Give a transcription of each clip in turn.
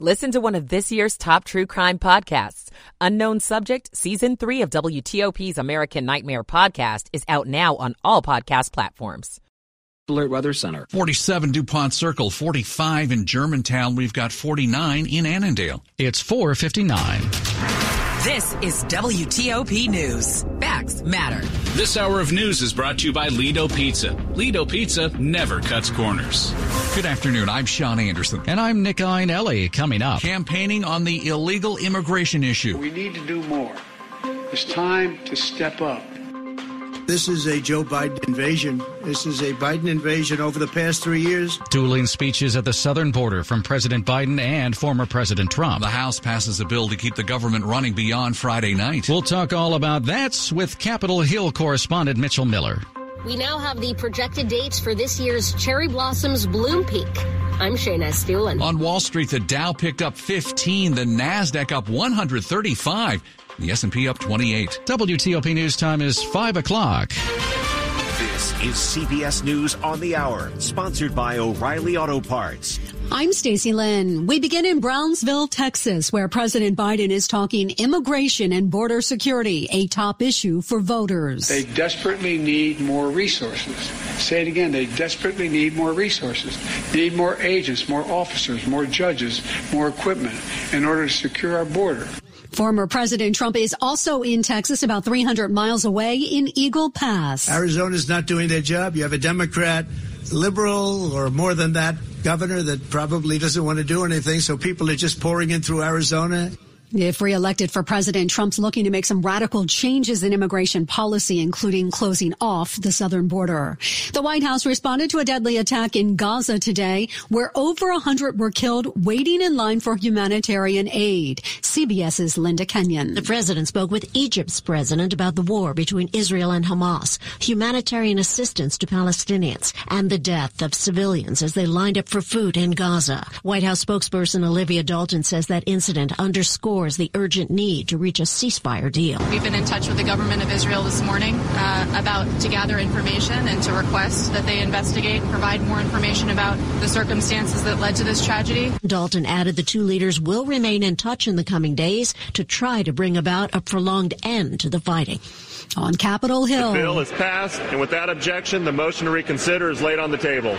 Listen to one of this year's top true crime podcasts. Unknown Subject, Season 3 of WTOP's American Nightmare podcast is out now on all podcast platforms. Alert Weather Center. 47 DuPont Circle, 45 in Germantown. We've got 49 in Annandale. It's 459. This is WTOP News. Facts matter. This hour of news is brought to you by Lido Pizza. Lido Pizza never cuts corners. Good afternoon. I'm Sean Anderson. And I'm Nick Iannelli. Coming up. Campaigning on the illegal immigration issue. We need to do more. It's time to step up. This is a Joe Biden invasion. This is a Biden invasion over the past three years. Dueling speeches at the southern border from President Biden and former President Trump. The House passes a bill to keep the government running beyond Friday night. We'll talk all about that with Capitol Hill correspondent Mitchell Miller. We now have the projected dates for this year's cherry blossoms bloom peak. I'm Shayna Estulin. On Wall Street, the Dow picked up 15, the Nasdaq up 135. The S&P up 28. WTOP News Time is 5 o'clock. This is CBS News on the Hour, sponsored by O'Reilly Auto Parts. I'm Stacy Lynn. We begin in Brownsville, Texas, where President Biden is talking immigration and border security, a top issue for voters. They desperately need more resources. Say it again. They desperately need more resources. They need more agents, more officers, more judges, more equipment in order to secure our border. Former President Trump is also in Texas, about 300 miles away in Eagle Pass. Arizona's not doing their job. You have a Democrat, liberal, or more than that, governor that probably doesn't want to do anything. So people are just pouring in through Arizona. If reelected for president, Trump's looking to make some radical changes in immigration policy, including closing off the southern border. The White House responded to a deadly attack in Gaza today, where over 100 were killed waiting in line for humanitarian aid. CBS's Linda Kenyon. The president spoke with Egypt's president about the war between Israel and Hamas, humanitarian assistance to Palestinians, and the death of civilians as they lined up for food in Gaza. White House spokesperson Olivia Dalton says that incident underscores the urgent need to reach a ceasefire deal. We've been in touch with the government of Israel this morning uh, about to gather information and to request that they investigate and provide more information about the circumstances that led to this tragedy. Dalton added the two leaders will remain in touch in the coming days to try to bring about a prolonged end to the fighting. On Capitol Hill. The bill is passed, and without objection, the motion to reconsider is laid on the table.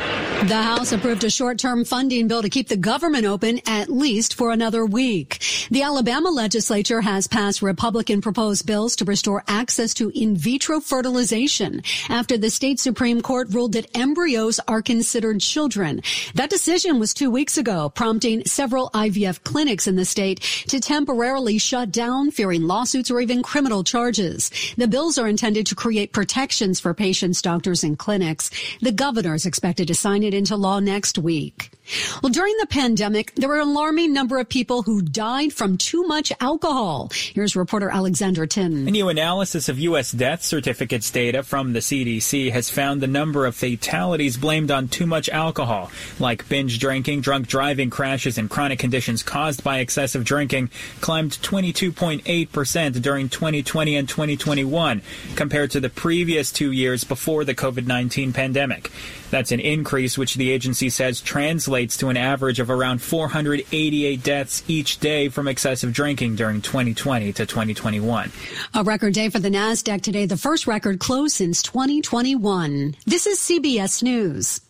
The House approved a short-term funding bill to keep the government open at least for another week. The Alabama legislature has passed Republican proposed bills to restore access to in vitro fertilization after the state Supreme Court ruled that embryos are considered children. That decision was two weeks ago, prompting several IVF clinics in the state to temporarily shut down, fearing lawsuits or even criminal charges. The bills are intended to create protections for patients, doctors, and clinics. The governor is expected to sign it into law next week. Well, during the pandemic, there were an alarming number of people who died from too much alcohol. Here's reporter Alexander Tin. A new analysis of U.S. death certificates data from the CDC has found the number of fatalities blamed on too much alcohol, like binge drinking, drunk driving, crashes, and chronic conditions caused by excessive drinking, climbed 22.8% during 2020 and 2021 compared to the previous two years before the COVID-19 pandemic. That's an increase which the agency says translates to an average of around 488 deaths each day from excessive drinking during 2020 to 2021. A record day for the NASDAQ today, the first record close since 2021. This is CBS News.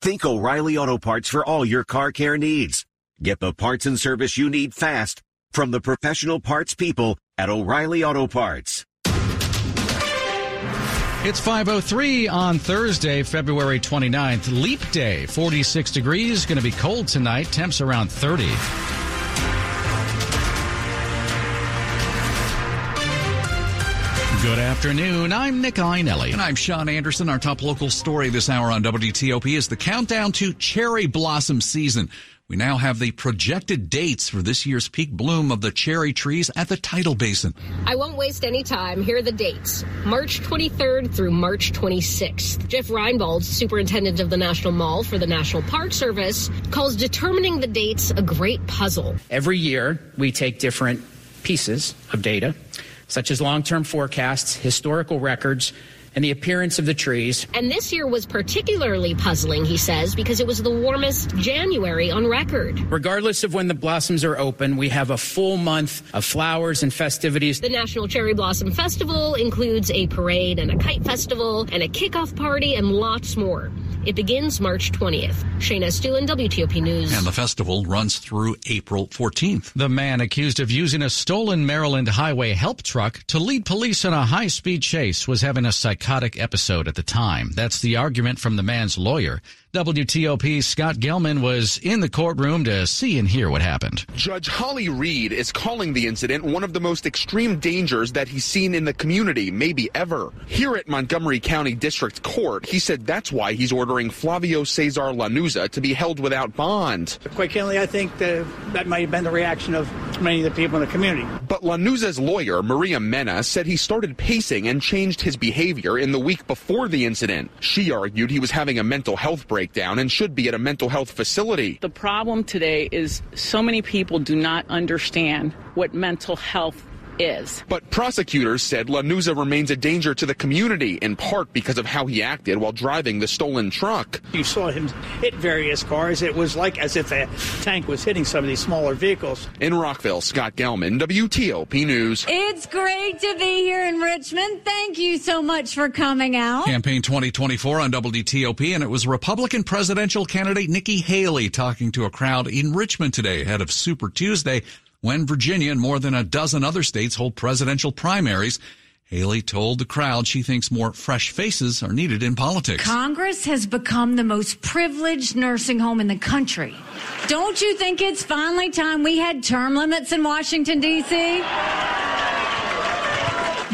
Think O'Reilly Auto Parts for all your car care needs. Get the parts and service you need fast from the professional parts people at O'Reilly Auto Parts. It's 5.03 on Thursday, February 29th. Leap Day, 46 degrees. Going to be cold tonight. Temps around 30. Good afternoon. I'm Nick Iannelli. And I'm Sean Anderson. Our top local story this hour on WTOP is the countdown to cherry blossom season. We now have the projected dates for this year's peak bloom of the cherry trees at the tidal basin. I won't waste any time. Here are the dates March 23rd through March 26th. Jeff Reinbold, superintendent of the National Mall for the National Park Service, calls determining the dates a great puzzle. Every year, we take different pieces of data, such as long term forecasts, historical records, and the appearance of the trees. And this year was particularly puzzling, he says, because it was the warmest January on record. Regardless of when the blossoms are open, we have a full month of flowers and festivities. The National Cherry Blossom Festival includes a parade and a kite festival and a kickoff party and lots more. It begins March 20th. Shayna Estulin, WTOP News. And the festival runs through April 14th. The man accused of using a stolen Maryland highway help truck to lead police in a high speed chase was having a psychotic episode at the time. That's the argument from the man's lawyer. WTOP Scott Gelman was in the courtroom to see and hear what happened. Judge Holly Reed is calling the incident one of the most extreme dangers that he's seen in the community, maybe ever. Here at Montgomery County District Court, he said that's why he's ordering Flavio Cesar Lanuza to be held without bond. Quite candidly, I think that, that might have been the reaction of many of the people in the community. But Lanuza's lawyer, Maria Mena, said he started pacing and changed his behavior in the week before the incident. She argued he was having a mental health break breakdown and should be at a mental health facility. The problem today is so many people do not understand what mental health is. But prosecutors said Lanuza remains a danger to the community, in part because of how he acted while driving the stolen truck. You saw him hit various cars. It was like as if a tank was hitting some of these smaller vehicles. In Rockville, Scott Gelman, WTOP News. It's great to be here in Richmond. Thank you so much for coming out. Campaign 2024 on WTOP, and it was Republican presidential candidate Nikki Haley talking to a crowd in Richmond today ahead of Super Tuesday when Virginia and more than a dozen other states hold presidential primaries. Haley told the crowd she thinks more fresh faces are needed in politics. Congress has become the most privileged nursing home in the country. Don't you think it's finally time we had term limits in Washington, D.C.?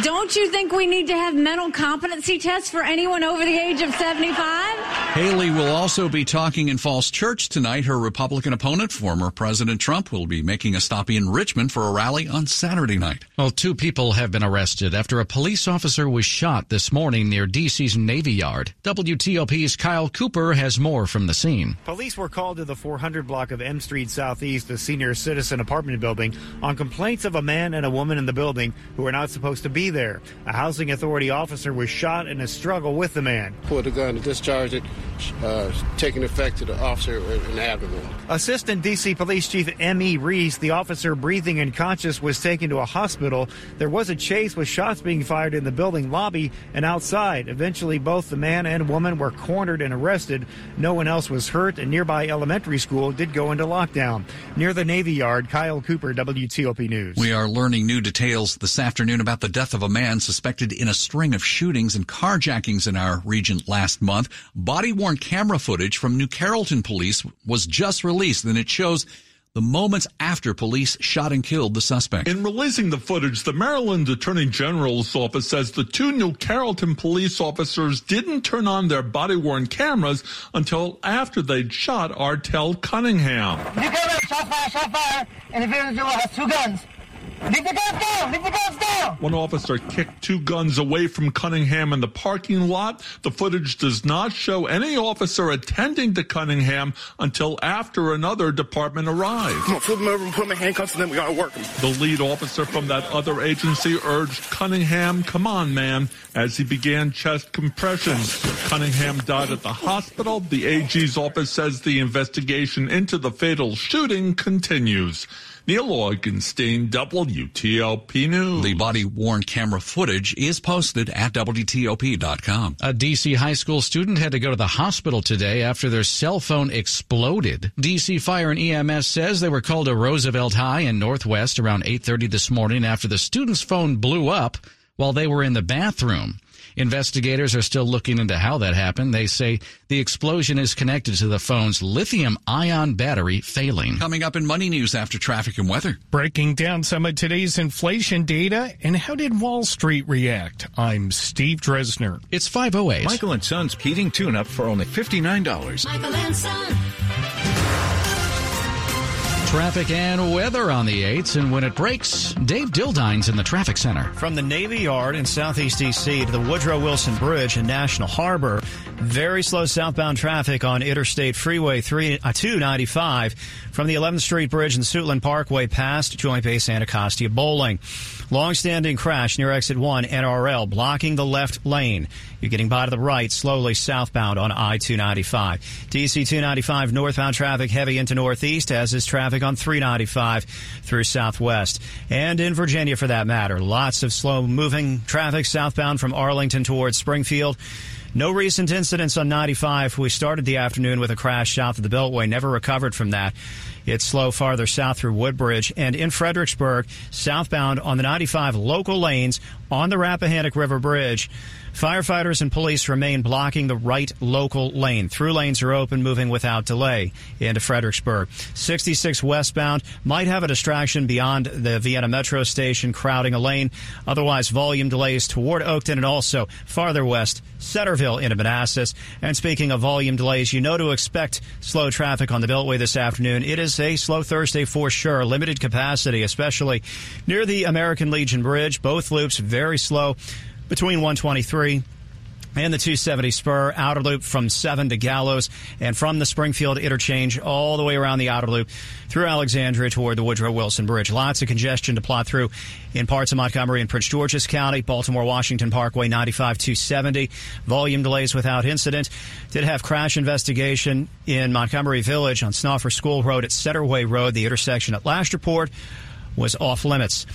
Don't you think we need to have mental competency tests for anyone over the age of 75? Haley will also be talking in Falls Church tonight. Her Republican opponent, former President Trump, will be making a stop in Richmond for a rally on Saturday night. Well, two people have been arrested after a police officer was shot this morning near DC's Navy Yard. WTOP's Kyle Cooper has more from the scene. Police were called to the 400 block of M Street Southeast, the senior citizen apartment building, on complaints of a man and a woman in the building who were not supposed to be there. A housing authority officer was shot in a struggle with the man. Pulled the gun to discharge it, uh, taking effect to the officer in the abdomen. Assistant D.C. Police Chief M.E. Reese, the officer breathing unconscious, was taken to a hospital. There was a chase with shots being fired in the building lobby and outside. Eventually, both the man and woman were cornered and arrested. No one else was hurt. A nearby elementary school did go into lockdown. Near the Navy Yard, Kyle Cooper, WTOP News. We are learning new details this afternoon about the death of a man suspected in a string of shootings and carjackings in our region last month. Body worn camera footage from New Carrollton police was just released and it shows the moments after police shot and killed the suspect. In releasing the footage, the Maryland Attorney General's office says the two New Carrollton police officers didn't turn on their body worn cameras until after they'd shot Artel Cunningham. You go shot fire, shot fire, and the individual has two guns. Leave the guns down! Leave the guns down! One officer kicked two guns away from Cunningham in the parking lot. The footage does not show any officer attending to Cunningham until after another department arrived. I'm gonna flip him over and put my handcuffs and then we gotta work him. The lead officer from that other agency urged Cunningham, come on, man, as he began chest compressions. Cunningham died at the hospital. The AG's office says the investigation into the fatal shooting continues. Neil Augenstein, WTOP News. The body worn camera footage is posted at WTOP.com. A DC high school student had to go to the hospital today after their cell phone exploded. DC Fire and EMS says they were called to Roosevelt High in Northwest around 8.30 this morning after the student's phone blew up while they were in the bathroom. Investigators are still looking into how that happened. They say the explosion is connected to the phone's lithium ion battery failing. Coming up in Money News after traffic and weather. Breaking down some of today's inflation data and how did Wall Street react? I'm Steve Dresner. It's 508. Michael and Son's heating tune up for only $59. Michael and Son. Traffic and weather on the 8s, and when it breaks, Dave Dildine's in the traffic center. From the Navy Yard in southeast D.C. to the Woodrow Wilson Bridge in National Harbor, Very slow southbound traffic on Interstate Freeway 3, uh, 295 from the 11th Street Bridge and Suitland Parkway past Joint Base Anacostia Bolling. Long-standing crash near exit 1 NRL blocking the left lane. You're getting by to the right slowly southbound on I-295. DC 295 northbound traffic heavy into northeast as is traffic on 395 through southwest. And in Virginia for that matter, lots of slow moving traffic southbound from Arlington towards Springfield. No recent incidents on 95. We started the afternoon with a crash south of the Beltway, never recovered from that. It's slow farther south through Woodbridge and in Fredericksburg, southbound on the 95 local lanes on the Rappahannock River Bridge. Firefighters and police remain blocking the right local lane. Through lanes are open, moving without delay into Fredericksburg. 66 westbound might have a distraction beyond the Vienna Metro station, crowding a lane. Otherwise, volume delays toward Oakton and also farther west, Centreville into Manassas. And speaking of volume delays, you know to expect slow traffic on the Beltway this afternoon. It is a slow Thursday for sure. Limited capacity, especially near the American Legion Bridge. Both loops very slow between 123 and the 270 spur outer loop from 7 to Gallows and from the Springfield interchange all the way around the outer loop through Alexandria toward the Woodrow Wilson Bridge. Lots of congestion to plot through in parts of Montgomery and Prince George's County, Baltimore Washington Parkway 95 270. Volume delays without incident. Did have crash investigation in Montgomery Village on Snouffer School Road at Centerway Road, the intersection at last report was off limits.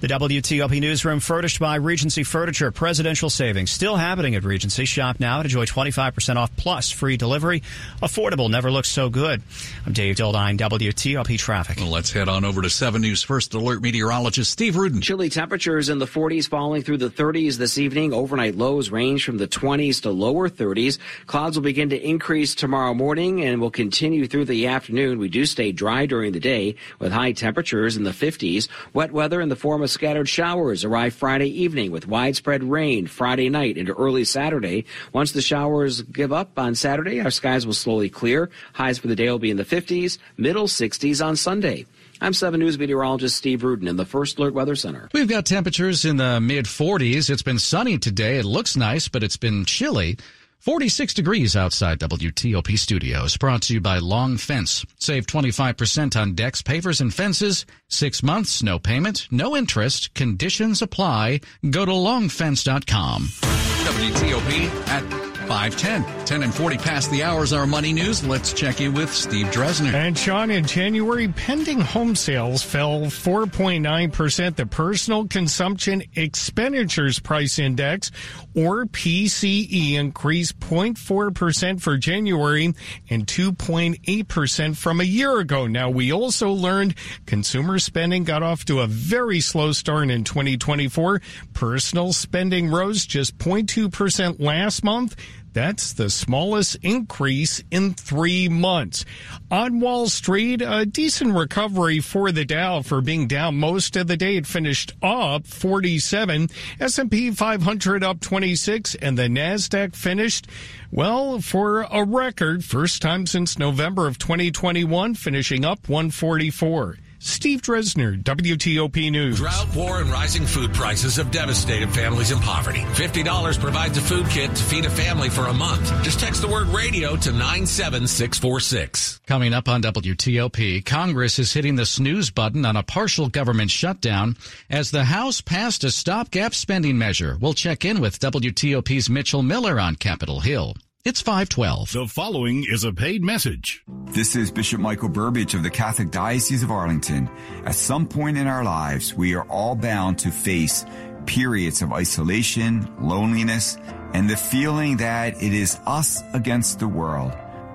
The WTOP newsroom furnished by Regency Furniture. Presidential savings still happening at Regency. Shop now and enjoy 25% off plus free delivery. Affordable never looks so good. I'm Dave Dildine, WTOP traffic. Well, let's head on over to 7 News First Alert meteorologist Steve Rudin. Chilly temperatures in the 40s falling through the 30s this evening. Overnight lows range from the 20s to lower 30s. Clouds will begin to increase tomorrow morning and will continue through the afternoon. We do stay dry during the day with high temperatures in the 50s. Wet weather in the form of scattered showers arrive Friday evening with widespread rain Friday night into early Saturday. Once the showers give up on Saturday, our skies will slowly clear. Highs for the day will be in the 50s, middle 60s on Sunday. I'm 7 News meteorologist Steve Rudin in the First Alert Weather Center. We've got temperatures in the mid 40s. It's been sunny today. It looks nice, but it's been chilly. 46 degrees outside WTOP studios. Brought to you by Long Fence. Save 25% on decks, pavers, and fences. Six months, no payment, no interest. Conditions apply. Go to longfence.com. WTOP at 510. 10 and 40 past the hours, our money news. Let's check in with Steve Dresner. And Sean, in January, pending home sales fell 4.9%. The Personal Consumption Expenditures Price Index, or PCE, increased 0.4% for January and 2.8% from a year ago. Now, we also learned consumer spending got off to a very slow start in 2024. Personal spending rose just 0.2% last month. That's the smallest increase in three months. On Wall Street, a decent recovery for the Dow for being down most of the day. It finished up 47, S&P 500 up 26, and the Nasdaq finished well, for a record, first time since November of 2021, finishing up 144. Steve Dresner, WTOP News. Drought, war, and rising food prices have devastated families in poverty. $50 provides a food kit to feed a family for a month. Just text the word radio to 97646. Coming up on WTOP, Congress is hitting the snooze button on a partial government shutdown as the House passed a stopgap spending measure. We'll check in with WTOP's Mitchell Miller on Capitol Hill. It's 512. The following is a paid message. This is Bishop Michael Burbidge of the Catholic Diocese of Arlington. At some point in our lives, we are all bound to face periods of isolation, loneliness, and the feeling that it is us against the world.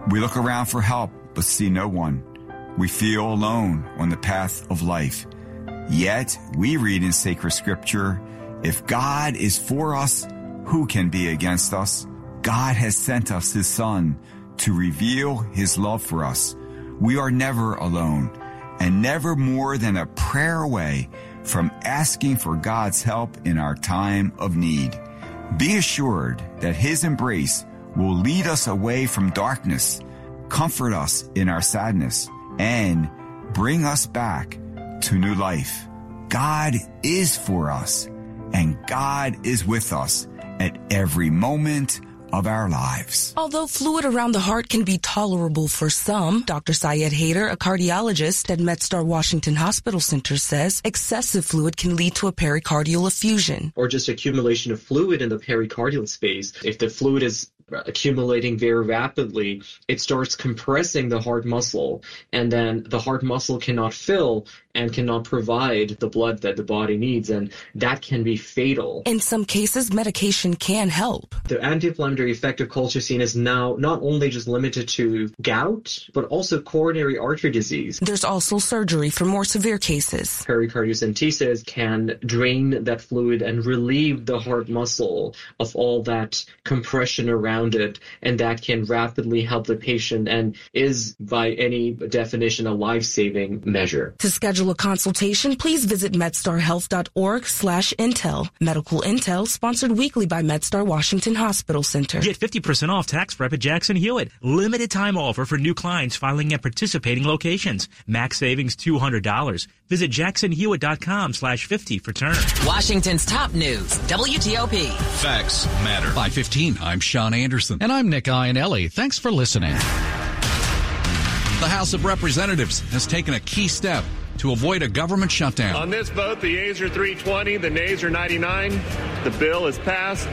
We look around for help, but see no one. We feel alone on the path of life. Yet, we read in sacred scripture, if God is for us, who can be against us? God has sent us His Son to reveal His love for us. We are never alone and never more than a prayer away from asking for God's help in our time of need. Be assured that His embrace will lead us away from darkness, comfort us in our sadness, and bring us back to new life. God is for us and God is with us at every moment of our lives. Although fluid around the heart can be tolerable for some, Dr. Syed Haider, a cardiologist at MedStar Washington Hospital Center, says excessive fluid can lead to a pericardial effusion. Or just accumulation of fluid in the pericardial space. If the fluid is accumulating very rapidly, it starts compressing the heart muscle, and then the heart muscle cannot fill and cannot provide the blood that the body needs, and that can be fatal. In some cases, medication can help. The anti-inflammatory effect of colchicine is now not only just limited to gout, but also coronary artery disease. There's also surgery for more severe cases. Pericardiocentesis can drain that fluid and relieve the heart muscle of all that compression around it, and that can rapidly help the patient and is, by any definition, a life-saving measure. To schedule a consultation, please visit medstarhealth.org slash intel. Medical Intel sponsored weekly by MedStar Washington Hospital Center. Get 50% off tax prep at Jackson Hewitt. Limited time offer for new clients filing at participating locations. Max savings $200. Visit jacksonhewitt.com slash 50 for terms. Washington's top news, WTOP. Facts matter. 515, I'm Sean Anderson. And I'm Nick Iannelli. Thanks for listening. The House of Representatives has taken a key step to avoid a government shutdown. On this vote, the yeas are 320, the nays are 99. The bill is passed.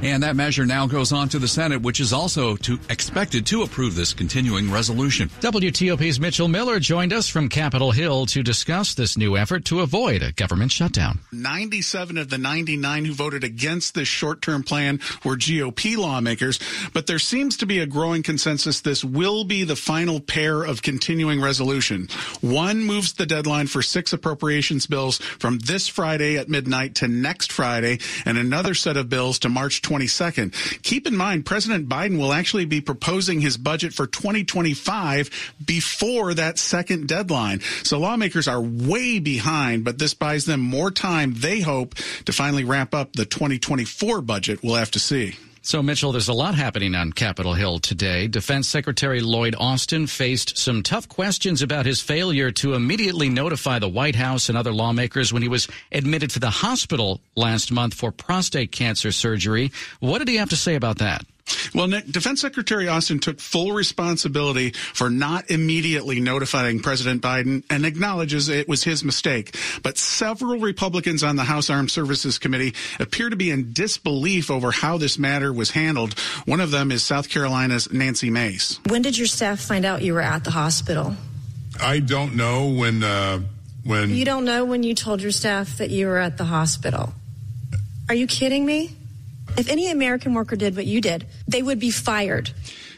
And that measure now goes on to the Senate, which is also to, expected to approve this continuing resolution. WTOP's Mitchell Miller joined us from Capitol Hill to discuss this new effort to avoid a government shutdown. 97 of the 99 who voted against this short-term plan were GOP lawmakers, but there seems to be a growing consensus this will be the final pair of continuing resolution. One moves the deadline for six appropriations bills from this Friday at midnight to next Friday, and another set of bills to March 22nd. Keep in mind, President Biden will actually be proposing his budget for 2025 before that second deadline. So lawmakers are way behind, but this buys them more time, they hope, to finally wrap up the 2024 budget. We'll have to see. So, Mitchell, there's a lot happening on Capitol Hill today. Defense Secretary Lloyd Austin faced some tough questions about his failure to immediately notify the White House and other lawmakers when he was admitted to the hospital last month for prostate cancer surgery. What did he have to say about that? Well, Nick, Defense Secretary Austin took full responsibility for not immediately notifying President Biden and acknowledges it was his mistake. But several Republicans on the House Armed Services Committee appear to be in disbelief over how this matter was handled. One of them is South Carolina's Nancy Mace. When did your staff find out you were at the hospital? I don't know when. Uh, when you don't know when you told your staff that you were at the hospital. Are you kidding me? If any American worker did what you did, they would be fired.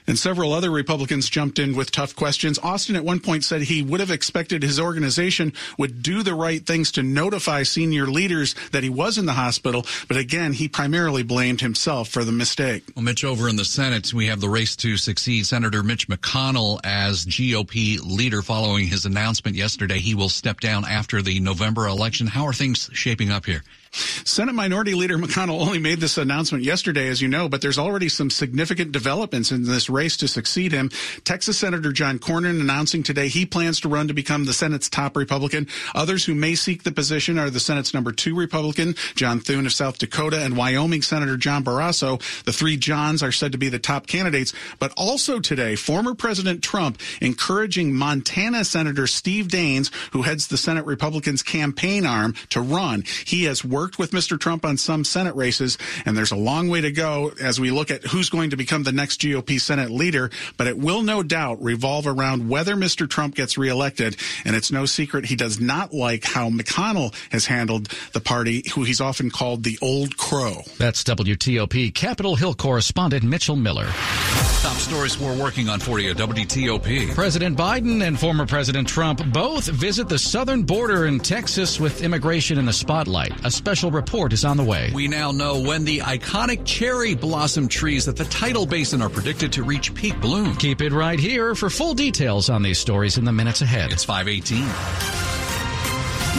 And several other Republicans jumped in with tough questions. Austin at one point said he would have expected his organization would do the right things to notify senior leaders that he was in the hospital. But again, he primarily blamed himself for the mistake. Well, Mitch, over in the Senate, we have the race to succeed Senator Mitch McConnell as GOP leader following his announcement yesterday. He will step down after the November election. How are things shaping up here? Senate Minority Leader McConnell only made this announcement yesterday, as you know, but there's already some significant developments in this race to succeed him. Texas Senator John Cornyn announcing today he plans to run to become the Senate's top Republican. Others who may seek the position are the Senate's number two Republican, John Thune of South Dakota, and Wyoming Senator John Barrasso. The three Johns are said to be the top candidates. But also today, former President Trump encouraging Montana Senator Steve Daines, who heads the Senate Republicans campaign arm, to run. He has worked worked with Mr. Trump on some Senate races, and there's a long way to go as we look at who's going to become the next GOP Senate leader. But it will no doubt revolve around whether Mr. Trump gets reelected. And it's no secret he does not like how McConnell has handled the party, who he's often called the old crow. That's WTOP Capitol Hill correspondent Mitchell Miller. Top stories we're working on for you, WTOP. President Biden and former President Trump both visit the southern border in Texas with immigration in the spotlight. A special report is on the way. We now know when the iconic cherry blossom trees at the tidal basin are predicted to reach peak bloom. Keep it right here for full details on these stories in the minutes ahead. It's 518.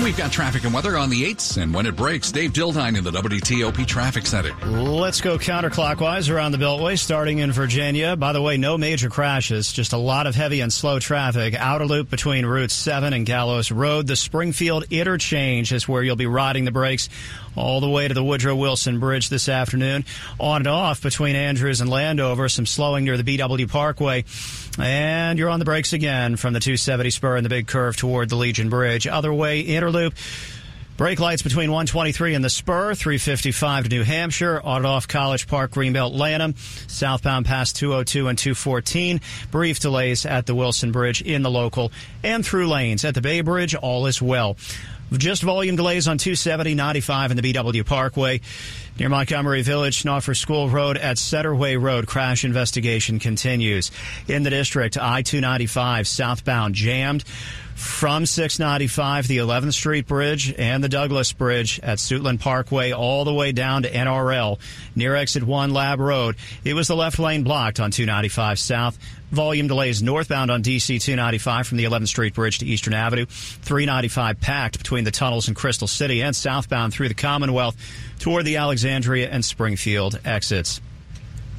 We've got traffic and weather on the 8s, and when it breaks, Dave Dildine in the WTOP Traffic Center. Let's go counterclockwise around the Beltway, starting in Virginia. By the way, no major crashes, just a lot of heavy and slow traffic. Outer loop between Route 7 and Gallows Road. The Springfield interchange is where you'll be riding the brakes all the way to the Woodrow Wilson Bridge this afternoon. On and off between Andrews and Landover, some slowing near the BW Parkway. And you're on the brakes again from the 270 spur and the big curve toward the Legion Bridge. Other way, Interloop. Brake lights between 123 and the Spur, 355 to New Hampshire, on and off College Park, Greenbelt, Lanham, southbound past 202 and 214. Brief delays at the Wilson Bridge in the local and through lanes at the Bay Bridge. All is well. Just volume delays on 270, 95, and the BW Parkway. Near Montgomery Village, Snouffer School Road at Centerway Road, crash investigation continues. In the district, I-295 southbound jammed from 695, the 11th Street Bridge and the Douglass Bridge at Suitland Parkway, all the way down to NRL near exit 1 Lab Road. It was the left lane blocked on 295 South. Volume delays northbound on DC 295 from the 11th Street Bridge to Eastern Avenue. 395 packed between the tunnels in Crystal City and southbound through the Commonwealth toward the Alexandria and Springfield exits.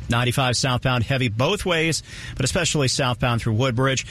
95 southbound heavy both ways, but especially southbound through Woodbridge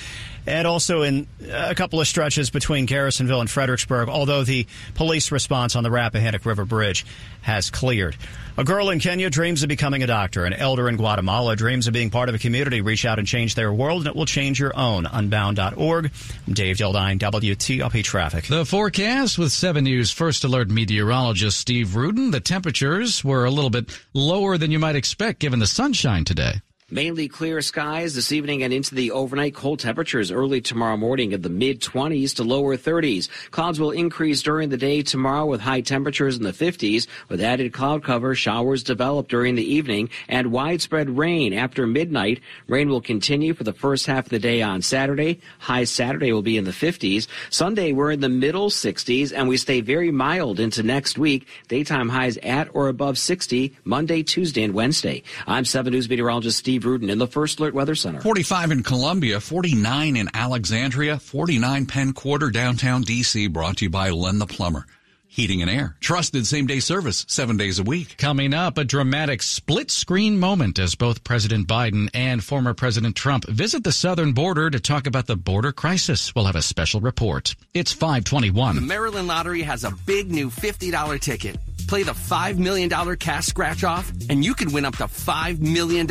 and also in uh, a couple of stretches between Garrisonville and Fredericksburg, although the police response on the Rappahannock River Bridge has cleared. A girl in Kenya dreams of becoming a doctor. An elder in Guatemala dreams of being part of a community. Reach out and change their world, and it will change your own. Unbound.org. Dave Dildine, WTOP Traffic. The forecast with 7 News First Alert meteorologist Steve Rudin. The temperatures were a little bit lower than you might expect given the sunshine today. Mainly clear skies this evening and into the overnight cold temperatures early tomorrow morning in the mid 20s to lower 30s. Clouds will increase during the day tomorrow with high temperatures in the 50s with added cloud cover. Showers develop during the evening and widespread rain after midnight. Rain will continue for the first half of the day on Saturday. High Saturday will be in the 50s. Sunday we're in the middle 60s and we stay very mild into next week. Daytime highs at or above 60 Monday, Tuesday, and Wednesday. I'm 7 News meteorologist Steve Steve Rudin in the First Alert Weather Center. 45 in Columbia, 49 in Alexandria, 49 Penn Quarter, downtown D.C. Brought to you by Len the Plumber. Heating and Air. Trusted same day service, seven days a week. Coming up, a dramatic split screen moment as both President Biden and former President Trump visit the southern border to talk about the border crisis. We'll have a special report. It's 521. The Maryland Lottery has a big new $50 ticket. Play the $5 million cash scratch off, and you could win up to $5 million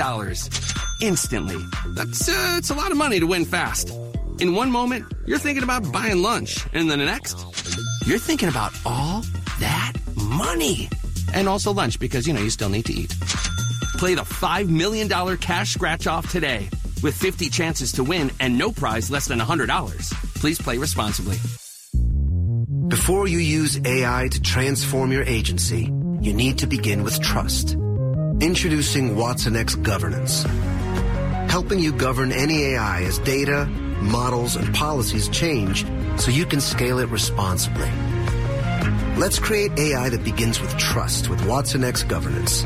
instantly. That's uh, it's a lot of money to win fast. In one moment, you're thinking about buying lunch, and then the next, you're thinking about all that money. And also lunch because, you know, you still need to eat. Play the $5 million cash scratch off today with 50 chances to win and no prize less than $100. Please play responsibly. Before you use AI to transform your agency, you need to begin with trust. Introducing Watson X Governance, helping you govern any AI as data, models, and policies change so you can scale it responsibly. Let's create AI that begins with trust with Watson X Governance.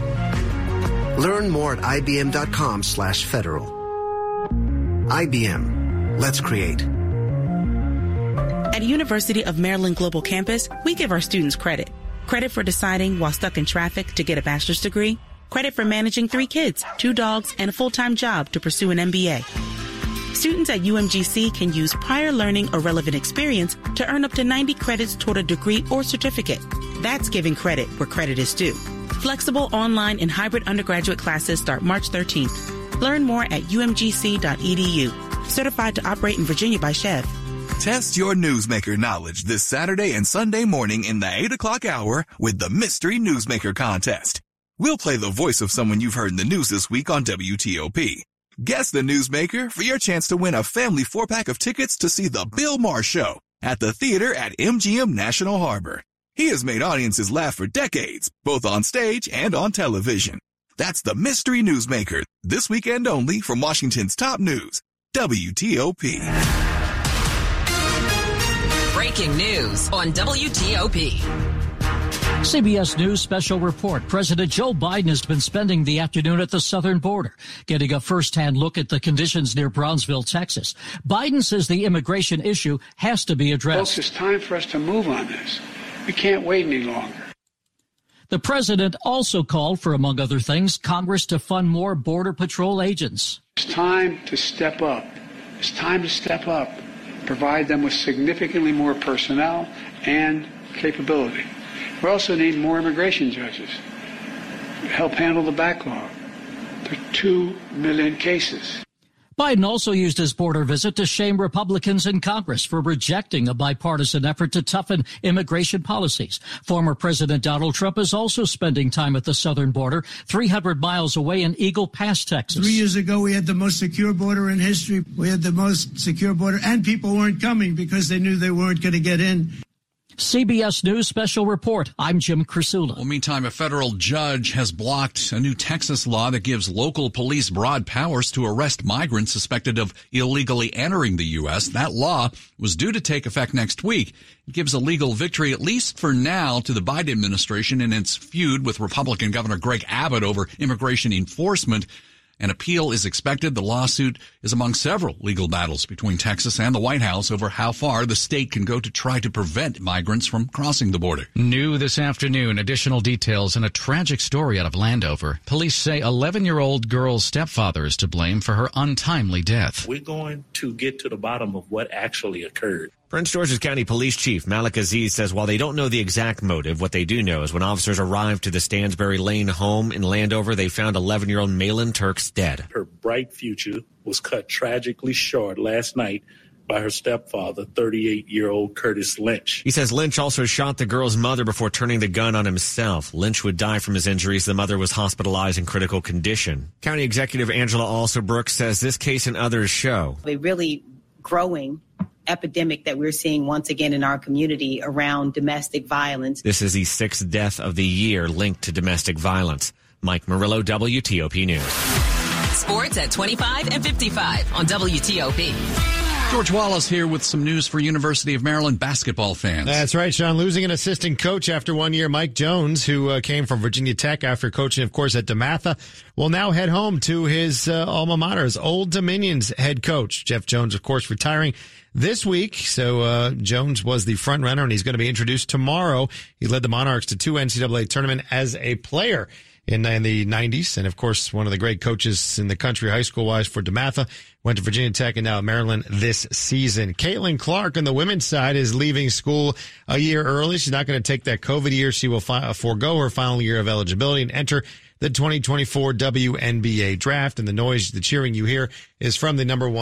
Learn more at ibm.com slash federal. IBM. Let's create. At University of Maryland Global Campus, we give our students credit. Credit for deciding while stuck in traffic to get a bachelor's degree. Credit for managing three kids, two dogs, and a full-time job to pursue an MBA. Students at UMGC can use prior learning or relevant experience to earn up to 90 credits toward a degree or certificate. That's giving credit where credit is due. Flexible online and hybrid undergraduate classes start March 13th. Learn more at umgc.edu. Certified to operate in Virginia by SCHEV. Test your newsmaker knowledge this Saturday and Sunday morning in the 8 o'clock hour with the Mystery Newsmaker Contest. We'll play the voice of someone you've heard in the news this week on WTOP. Guess the newsmaker for your chance to win a family four pack of tickets to see the Bill Maher Show at the theater at MGM National Harbor. He has made audiences laugh for decades, both on stage and on television. That's the Mystery Newsmaker, this weekend only from Washington's top news, WTOP. Breaking news on WTOP. CBS News special report. President Joe Biden has been spending the afternoon at the southern border, getting a first-hand look at the conditions near Brownsville, Texas. Biden says the immigration issue has to be addressed. Folks, it's time for us to move on this. We can't wait any longer. The president also called for, among other things, Congress to fund more Border Patrol agents. It's time to step up. It's time to step up, provide them with significantly more personnel and capability. We also need more immigration judges to help handle the backlog. There are two million cases. Biden also used his border visit to shame Republicans in Congress for rejecting a bipartisan effort to toughen immigration policies. Former President Donald Trump is also spending time at the southern border, 300 miles away in Eagle Pass, Texas. Three years ago, we had the most secure border in history. We had the most secure border, and people weren't coming because they knew they weren't going to get in. CBS News special report. I'm Jim Krasula. Well, meantime, a federal judge has blocked a new Texas law that gives local police broad powers to arrest migrants suspected of illegally entering the U.S. That law was due to take effect next week. It gives a legal victory, at least for now, to the Biden administration in its feud with Republican Governor Greg Abbott over immigration enforcement. An appeal is expected. The lawsuit is among several legal battles between Texas and the White House over how far the state can go to try to prevent migrants from crossing the border. New this afternoon, additional details and a tragic story out of Landover. Police say 11 year old girl's stepfather is to blame for her untimely death. We're going to get to the bottom of what actually occurred. Prince George's County Police Chief Malik Aziz says while they don't know the exact motive, what they do know is when officers arrived to the Stansbury Lane home in Landover, they found 11 year old Malin Turks dead. Her bright future was cut tragically short last night by her stepfather, 38 year old Curtis Lynch. He says Lynch also shot the girl's mother before turning the gun on himself. Lynch would die from his injuries. The mother was hospitalized in critical condition. County Executive Angela Alsobrooks says this case and others show a really growing epidemic that we're seeing once again in our community around domestic violence. This is the sixth death of the year linked to domestic violence. Mike Murillo, WTOP News. Sports at 25 and 55 on WTOP. George Wallace here with some news for University of Maryland basketball fans. That's right, Sean. Losing an assistant coach after one year, Mike Jones, who uh, came from Virginia Tech after coaching, of course, at DeMatha, will now head home to his uh, alma mater, his Old Dominion's head coach. Jeff Jones, of course, retiring this week. So uh, Jones was the front runner, and he's going to be introduced tomorrow. He led the Monarchs to two NCAA tournament as a player in, in the 90s. And of course, one of the great coaches in the country, high school wise for DeMatha, went to Virginia Tech and now Maryland this season. Caitlin Clark on the women's side is leaving school a year early. She's not going to take that COVID year. She will fi- forego her final year of eligibility and enter the 2024 WNBA draft. And the noise, the cheering you hear is from the number one